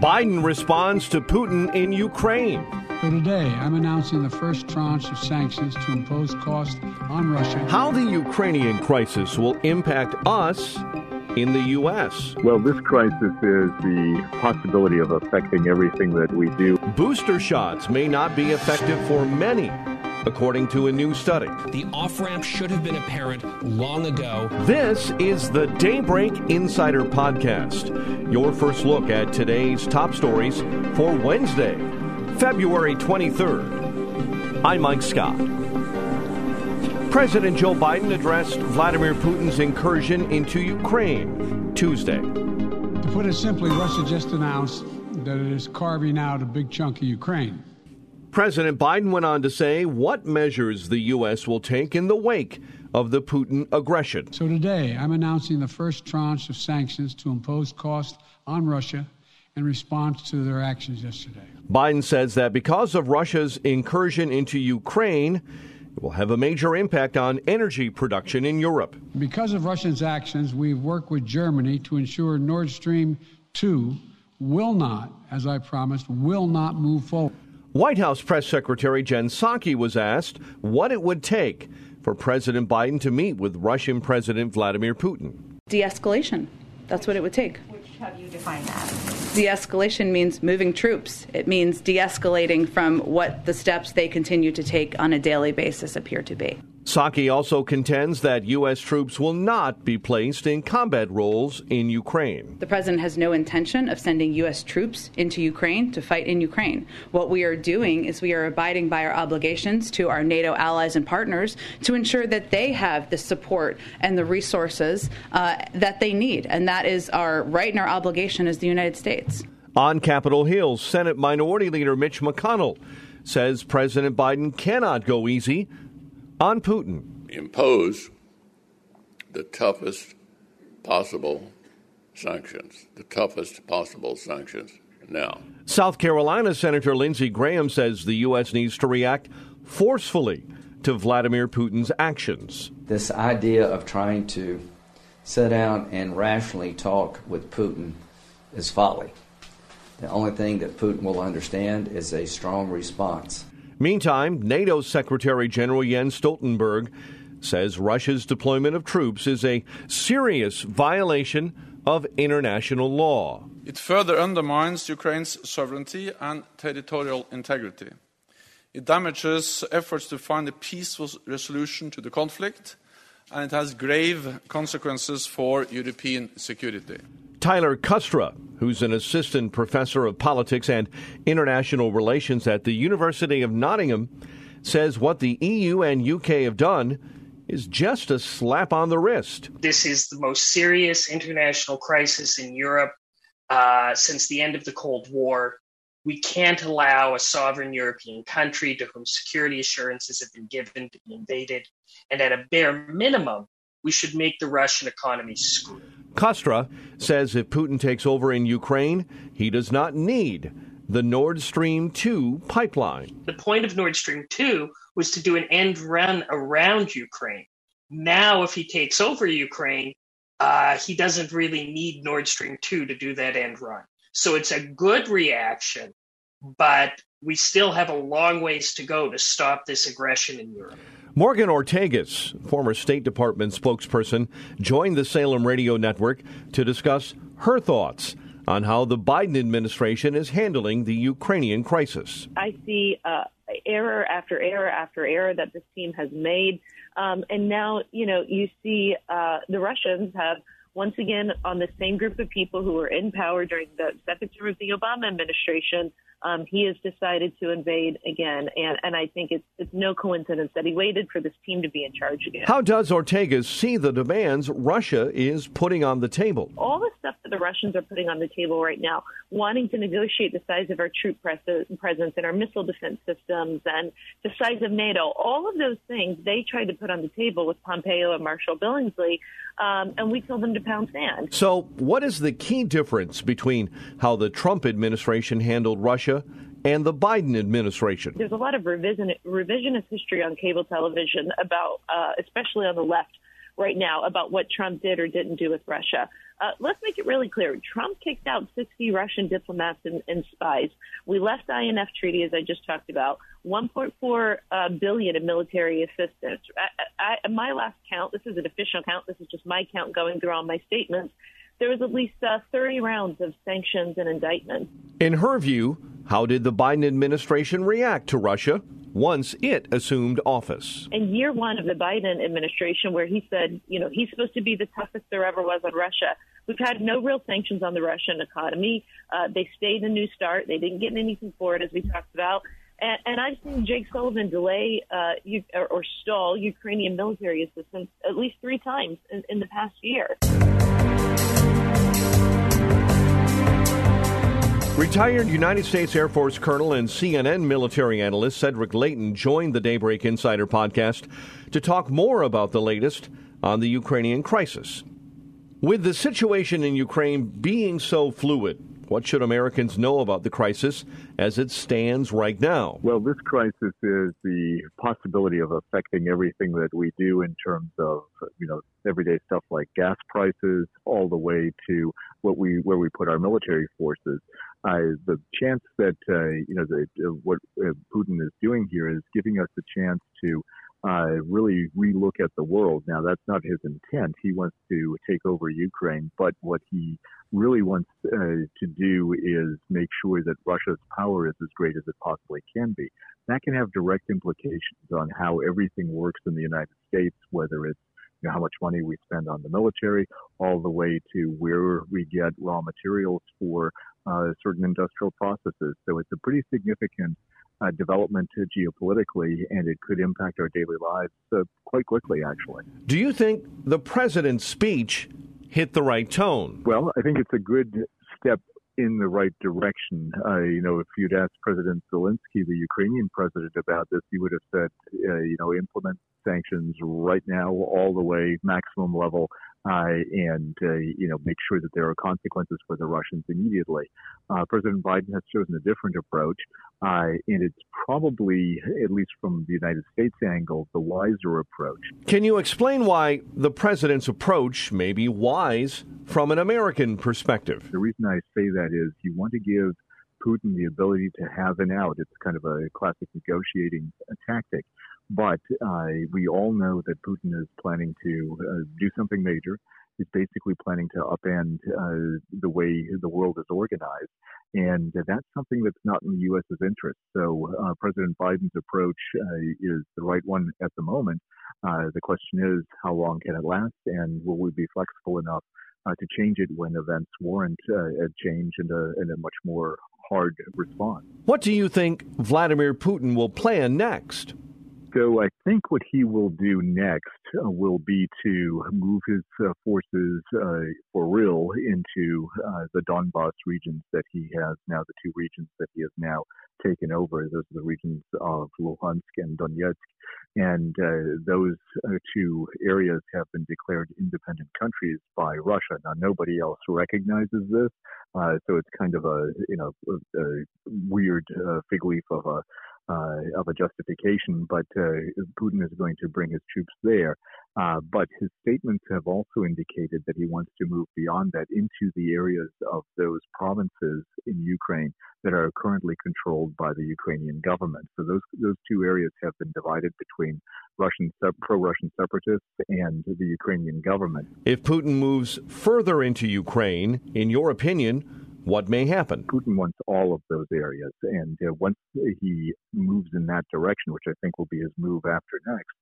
Biden responds to Putin in Ukraine. So today, I'm announcing the first tranche of sanctions to impose costs on Russia. How the Ukrainian crisis will impact us in the U.S. Well, this crisis is the possibility of affecting everything that we do. Booster shots may not be effective for many according to a new study. The off ramp should have been apparent long ago. This is the Daybreak Insider Podcast, your first look at today's top stories for Wednesday, February 23rd. I'm Mike Scott. President Joe Biden addressed Vladimir Putin's incursion into Ukraine Tuesday. To put it simply, Russia just announced that it is carving out a big chunk of Ukraine. President Biden went on to say what measures the U.S. will take in the wake of the Putin aggression. So today, I'm announcing the first tranche of sanctions to impose costs on Russia in response to their actions yesterday. Biden says that because of Russia's incursion into Ukraine, it will have a major impact on energy production in Europe. Because of Russia's actions, we've worked with Germany to ensure Nord Stream 2 will not, as I promised, will not move forward. White House Press Secretary Jen Psaki was asked what it would take for President Biden to meet with Russian President Vladimir Putin. De escalation. That's what it would take. Which, how do you define that? De escalation means moving troops. It means de escalating from what the steps they continue to take on a daily basis appear to be. Psaki also contends that U.S. troops will not be placed in combat roles in Ukraine. The president has no intention of sending U.S. troops into Ukraine to fight in Ukraine. What we are doing is we are abiding by our obligations to our NATO allies and partners to ensure that they have the support and the resources uh, that they need. And that is our right and our obligation as the United States. On Capitol Hill, Senate Minority Leader Mitch McConnell says President Biden cannot go easy on Putin. Impose the toughest possible sanctions, the toughest possible sanctions now. South Carolina Senator Lindsey Graham says the U.S. needs to react forcefully to Vladimir Putin's actions. This idea of trying to sit down and rationally talk with Putin is folly. The only thing that Putin will understand is a strong response. Meantime, NATO Secretary General Jens Stoltenberg says Russia's deployment of troops is a serious violation of international law. It further undermines Ukraine's sovereignty and territorial integrity. It damages efforts to find a peaceful resolution to the conflict, and it has grave consequences for European security. Tyler Kustra, who's an assistant professor of politics and international relations at the University of Nottingham, says what the EU and UK have done is just a slap on the wrist. This is the most serious international crisis in Europe uh, since the end of the Cold War. We can't allow a sovereign European country to whom security assurances have been given to be invaded. And at a bare minimum, we should make the Russian economy screw. Kustra says if Putin takes over in Ukraine, he does not need the Nord Stream 2 pipeline. The point of Nord Stream 2 was to do an end run around Ukraine. Now, if he takes over Ukraine, uh, he doesn't really need Nord Stream 2 to do that end run. So it's a good reaction, but we still have a long ways to go to stop this aggression in Europe. Morgan Ortagus, former State Department spokesperson, joined the Salem Radio Network to discuss her thoughts on how the Biden administration is handling the Ukrainian crisis. I see uh, error after error after error that this team has made. Um, and now, you know, you see uh, the Russians have once again on the same group of people who were in power during the second term of the Obama administration um, he has decided to invade again. And, and I think it's, it's no coincidence that he waited for this team to be in charge again. How does Ortagus see the demands Russia is putting on the table? All the stuff that the Russians are putting on the table right now, wanting to negotiate the size of our troop presence and our missile defense systems and the size of NATO, all of those things they tried to put on the table with Pompeo and Marshall Billingslea, um, and we told them to pound sand. So, what is the key difference between how the Trump administration handled Russia and the Biden administration? There's a lot of revision, revisionist history on cable television about, uh, especially on the left right now, about what Trump did or didn't do with Russia. Uh, let's make it really clear. Trump kicked out 60 Russian diplomats and, and spies. We left INF treaty, as I just talked about. 1.4 uh, billion in military assistance. I, I, my last count, this is an official count. This is just my count going through all my statements. There was at least uh, 30 rounds of sanctions and indictments. In her view, how did the Biden administration react to Russia? once it assumed office. In year one of the Biden administration, where he said, you know, he's supposed to be the toughest there ever was on Russia, we've had no real sanctions on the Russian economy. Uh, they stayed a new start. They didn't get anything for it, as we talked about. And, and I've seen Jake Sullivan delay uh, you, or, or stall Ukrainian military assistance at least three times in, in the past year. Retired United States Air Force Colonel and CNN military analyst Cedric Leighton joined the Daybreak Insider podcast to talk more about the latest on the Ukrainian crisis. With the situation in Ukraine being so fluid, what should Americans know about the crisis as it stands right now? Well, this crisis is the possibility of affecting everything that we do in terms of, you know, everyday stuff like gas prices, all the way to what we where we put our military forces. Uh, the chance that uh, you know the, uh, what uh, Putin is doing here is giving us a chance to uh, really relook at the world. Now, that's not his intent. He wants to take over Ukraine, but what he really wants uh, to do is make sure that Russia's power is as great as it possibly can be. That can have direct implications on how everything works in the United States, whether it's you know, how much money we spend on the military, all the way to where we get raw materials for uh, certain industrial processes. So it's a pretty significant uh, development geopolitically, and it could impact our daily lives uh, quite quickly, actually. Do you think the president's speech hit the right tone? Well, I think it's a good step in the right direction. Uh, you know, if you'd asked President Zelensky, the Ukrainian president, about this, he would have said, uh, you know, implement sanctions right now, all the way, maximum level, uh, and uh, you know make sure that there are consequences for the Russians immediately. Uh, President Biden has chosen a different approach, uh, and it's probably, at least from the United States angle, the wiser approach. Can you explain why the president's approach may be wise from an American perspective? The reason I say that is you want to give Putin the ability to have an out. It's kind of a classic negotiating tactic. But uh, we all know that Putin is planning to uh, do something major. He's basically planning to upend uh, the way the world is organized. And that's something that's not in the U.S.'s interest. So uh, President Biden's approach uh, is the right one at the moment. Uh, the question is, how long can it last? And will we be flexible enough to change it when events warrant a change and a, and a much more hard response? What do you think Vladimir Putin will plan next? So I think what he will do next uh, will be to move his uh, forces uh, for real into uh, the Donbass regions that he has now, the two regions that he has now taken over. Those are the regions of Luhansk and Donetsk. And uh, those uh, two areas have been declared independent countries by Russia. Now, nobody else recognizes this. so it's kind of a, you know, a, a weird fig leaf of a of a justification, but uh, Putin is going to bring his troops there. Uh, but his statements have also indicated that he wants to move beyond that into the areas of those provinces in Ukraine that are currently controlled by the Ukrainian government. So those those two areas have been divided between Russian pro-Russian separatists and the Ukrainian government. If Putin moves further into Ukraine, in your opinion, what may happen? Putin wants all of those areas. And uh, once he moves in that direction, which I think will be his move after next,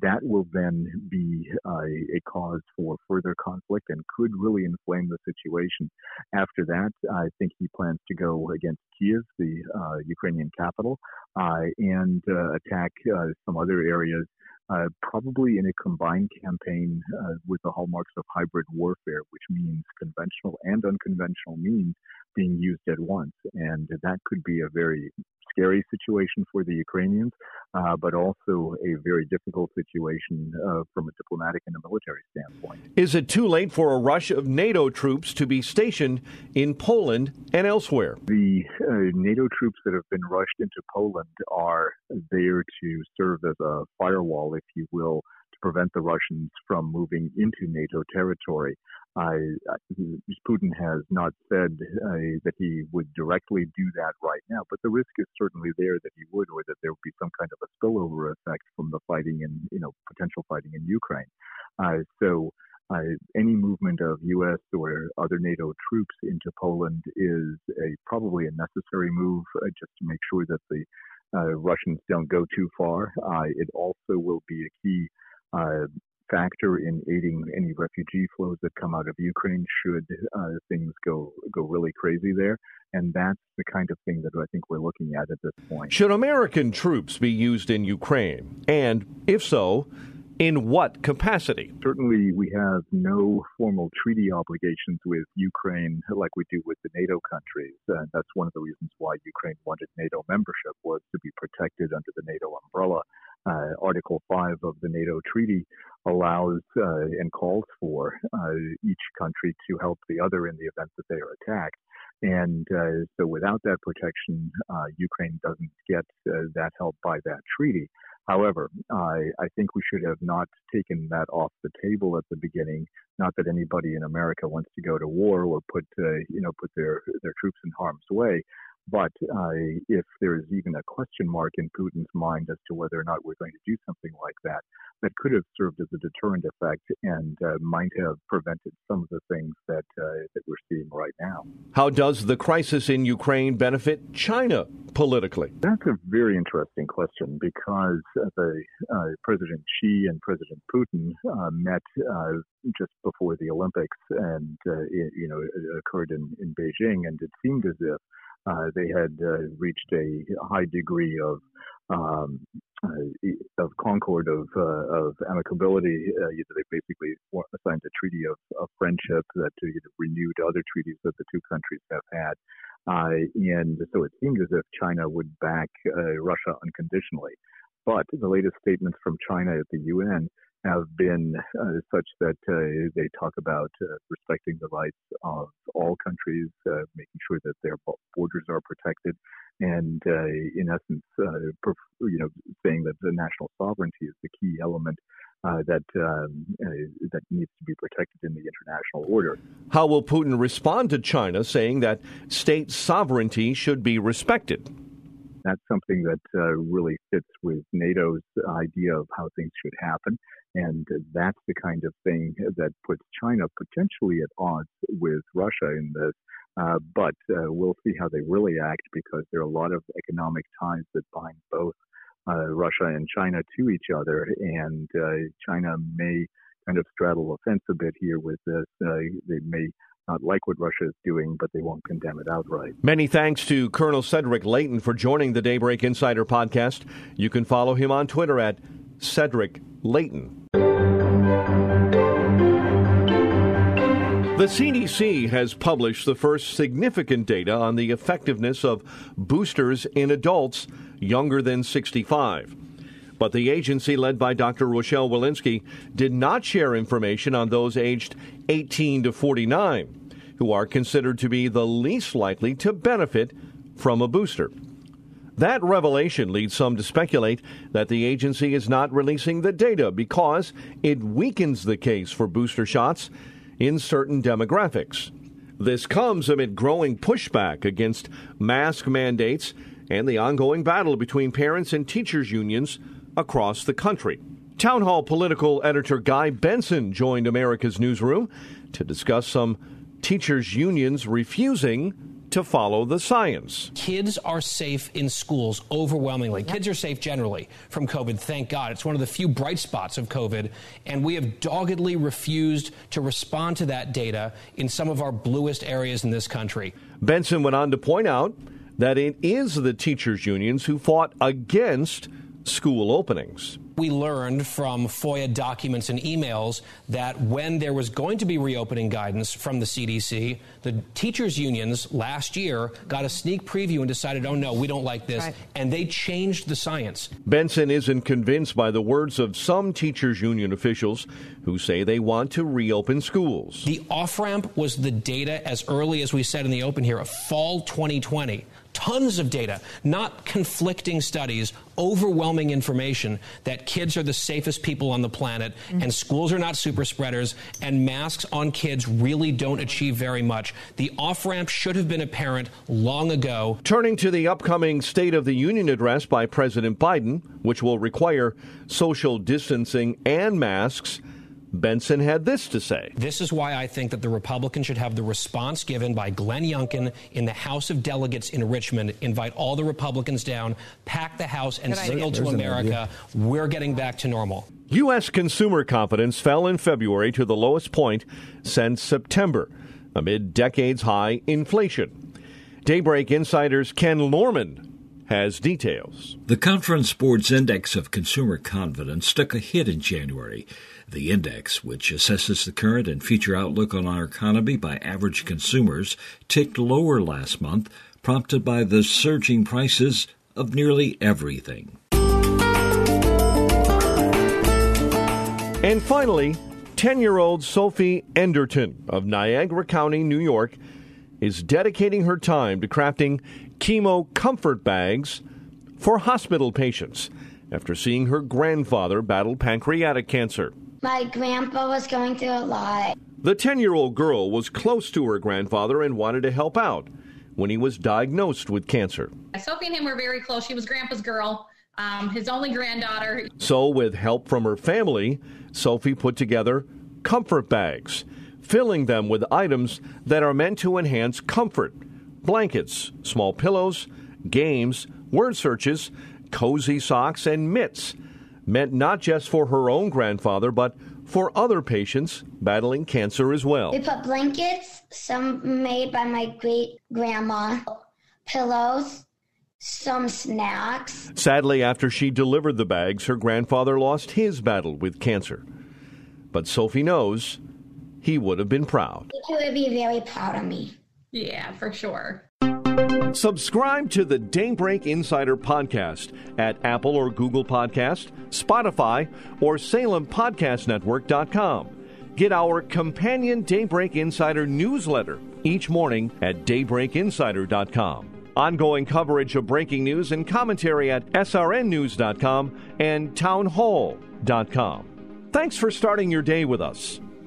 that will then be uh, a cause for further conflict and could really inflame the situation. After that, I think he plans to go against Kiev, the uh, Ukrainian capital, uh, and uh, attack uh, some other areas. Uh, probably in a combined campaign with the hallmarks of hybrid warfare, which means conventional and unconventional means being used at once. And that could be a very scary situation for the Ukrainians, uh, but also a very difficult situation uh, from a diplomatic and a military standpoint. Is it too late for a rush of NATO troops to be stationed in Poland and elsewhere? The uh, NATO troops that have been rushed into Poland are there to serve as a firewall, if you will, prevent the Russians from moving into NATO territory. Putin has not said uh, that he would directly do that right now, but the risk is certainly there that he would, or that there would be some kind of a spillover effect from the fighting in, you know, potential fighting in Ukraine. Uh, so uh, any movement of U.S. or other NATO troops into Poland is a probably a necessary move uh, just to make sure that the uh, Russians don't go too far. Uh, it also will be a key factor in aiding any refugee flows that come out of Ukraine should uh, things go go really crazy there. And that's the kind of thing that I think we're looking at at this point. Should American troops be used in Ukraine? And if so, in what capacity? Certainly, we have no formal treaty obligations with Ukraine like we do with the NATO countries. And that's one of the reasons why Ukraine wanted NATO membership was to be protected under the NATO umbrella. Uh, Article 5 of the NATO treaty allows uh, and calls for uh, each country to help the other in the event that they are attacked. And uh, so without that protection, uh, Ukraine doesn't get uh, that help by that treaty. However, I, I think we should have not taken that off the table at the beginning. Not that anybody in America wants to go to war or put, uh, you know, put their their troops in harm's way. But uh, if there's even a question mark in Putin's mind as to whether or not we're going to do something like that, that could have served as a deterrent effect and uh, might have prevented some of the things that uh, that we're seeing right now. How does the crisis in Ukraine benefit China politically? That's a very interesting question because the uh, President Xi and President Putin uh, met uh, just before the Olympics, and it, you know occurred in, in Beijing, and it seemed as if uh, they had uh, reached a high degree of um, uh, of concord of uh, of amicability. Uh, they basically signed a treaty of, of friendship that renewed other treaties that the two countries have had. and so it seemed as if China would back Russia unconditionally. But the latest statements from China at the UN have been uh, such that uh, they talk about uh, respecting the rights of all countries, uh, making sure that their borders are protected, and uh, in essence, uh, you know, saying that the national sovereignty is the key element. that um, that needs to be protected in the international order. How will Putin respond to China saying that state sovereignty should be respected? That's something that uh, really fits with NATO's idea of how things should happen. And that's the kind of thing that puts China potentially at odds with Russia in this. Uh, but uh, we'll see how they really act because there are a lot of economic ties that bind both uh, Russia and China to each other. And uh, China may kind of straddle the fence a bit here with this. Uh, they may not like what Russia is doing, but they won't condemn it outright. Many thanks to Colonel Cedric Leighton for joining the Daybreak Insider podcast. You can follow him on Twitter at Cedric Leighton. The CDC has published the first significant data on the effectiveness of boosters in adults younger than 65. But the agency, led by Dr. Rochelle Walensky, did not share information on those aged 18 to 49, who are considered to be the least likely to benefit from a booster. That revelation leads some to speculate that the agency is not releasing the data because it weakens the case for booster shots in certain demographics. This comes amid growing pushback against mask mandates and the ongoing battle between parents and teachers' unions across the country. Town Hall political editor Guy Benson joined America's Newsroom to discuss some teachers' unions refusing to follow the science. Kids are safe in schools overwhelmingly. Yep. Kids are safe generally from COVID, thank God. It's one of the few bright spots of COVID, and we have doggedly refused to respond to that data in some of our bluest areas in this country. Benson went on to point out that it is the teachers' unions who fought against school openings. We learned from FOIA documents and emails that when there was going to be reopening guidance from the CDC, the teachers' unions last year got a sneak preview and decided, oh no, we don't like this. Right. And they changed the science. Benson isn't convinced by the words of some teachers' union officials who say they want to reopen schools. The off ramp was the data as early as we said in the open here of fall 2020 tons of data, not conflicting studies, overwhelming information that kids are the safest people on the planet mm-hmm. and schools are not super spreaders and masks on kids really don't achieve very much. The off ramp should have been apparent long ago. Turning to the upcoming State of the Union address by President Biden, which will require social distancing and masks. Benson had this to say. This is why I think that the Republicans should have the response given by Glenn Youngkin in the House of Delegates in Richmond, invite all the Republicans down, pack the House, and signal to America we're getting back to normal. U.S. consumer confidence fell in February to the lowest point since September, amid decades high inflation. Daybreak Insider's Ken Lorman has details. The Conference Board's Index of Consumer Confidence took a hit in January. The index, which assesses the current and future outlook on our economy by average consumers, ticked lower last month, prompted by the surging prices of nearly everything. And finally, 10 year old Sophie Enderton of Niagara County, New York, is dedicating her time to crafting chemo comfort bags for hospital patients after seeing her grandfather battle pancreatic cancer. My grandpa was going through a lot. The 10 year old girl was close to her grandfather and wanted to help out when he was diagnosed with cancer. Sophie and him were very close. She was grandpa's girl, um, his only granddaughter. So, with help from her family, Sophie put together comfort bags, filling them with items that are meant to enhance comfort blankets, small pillows, games, word searches, cozy socks, and mitts meant not just for her own grandfather, but for other patients battling cancer as well. We put blankets, some made by my great grandma, pillows, some snacks. Sadly, after she delivered the bags, her grandfather lost his battle with cancer. But Sophie knows he would have been proud. He would be very proud of me. Yeah, for sure. Subscribe to the Daybreak Insider podcast at Apple or Google Podcast, Spotify, or SalemPodcastNetwork.com. Get our companion Daybreak Insider newsletter each morning at DaybreakInsider.com. Ongoing coverage of breaking news and commentary at SRNNews.com and TownHall.com. Thanks for starting your day with us.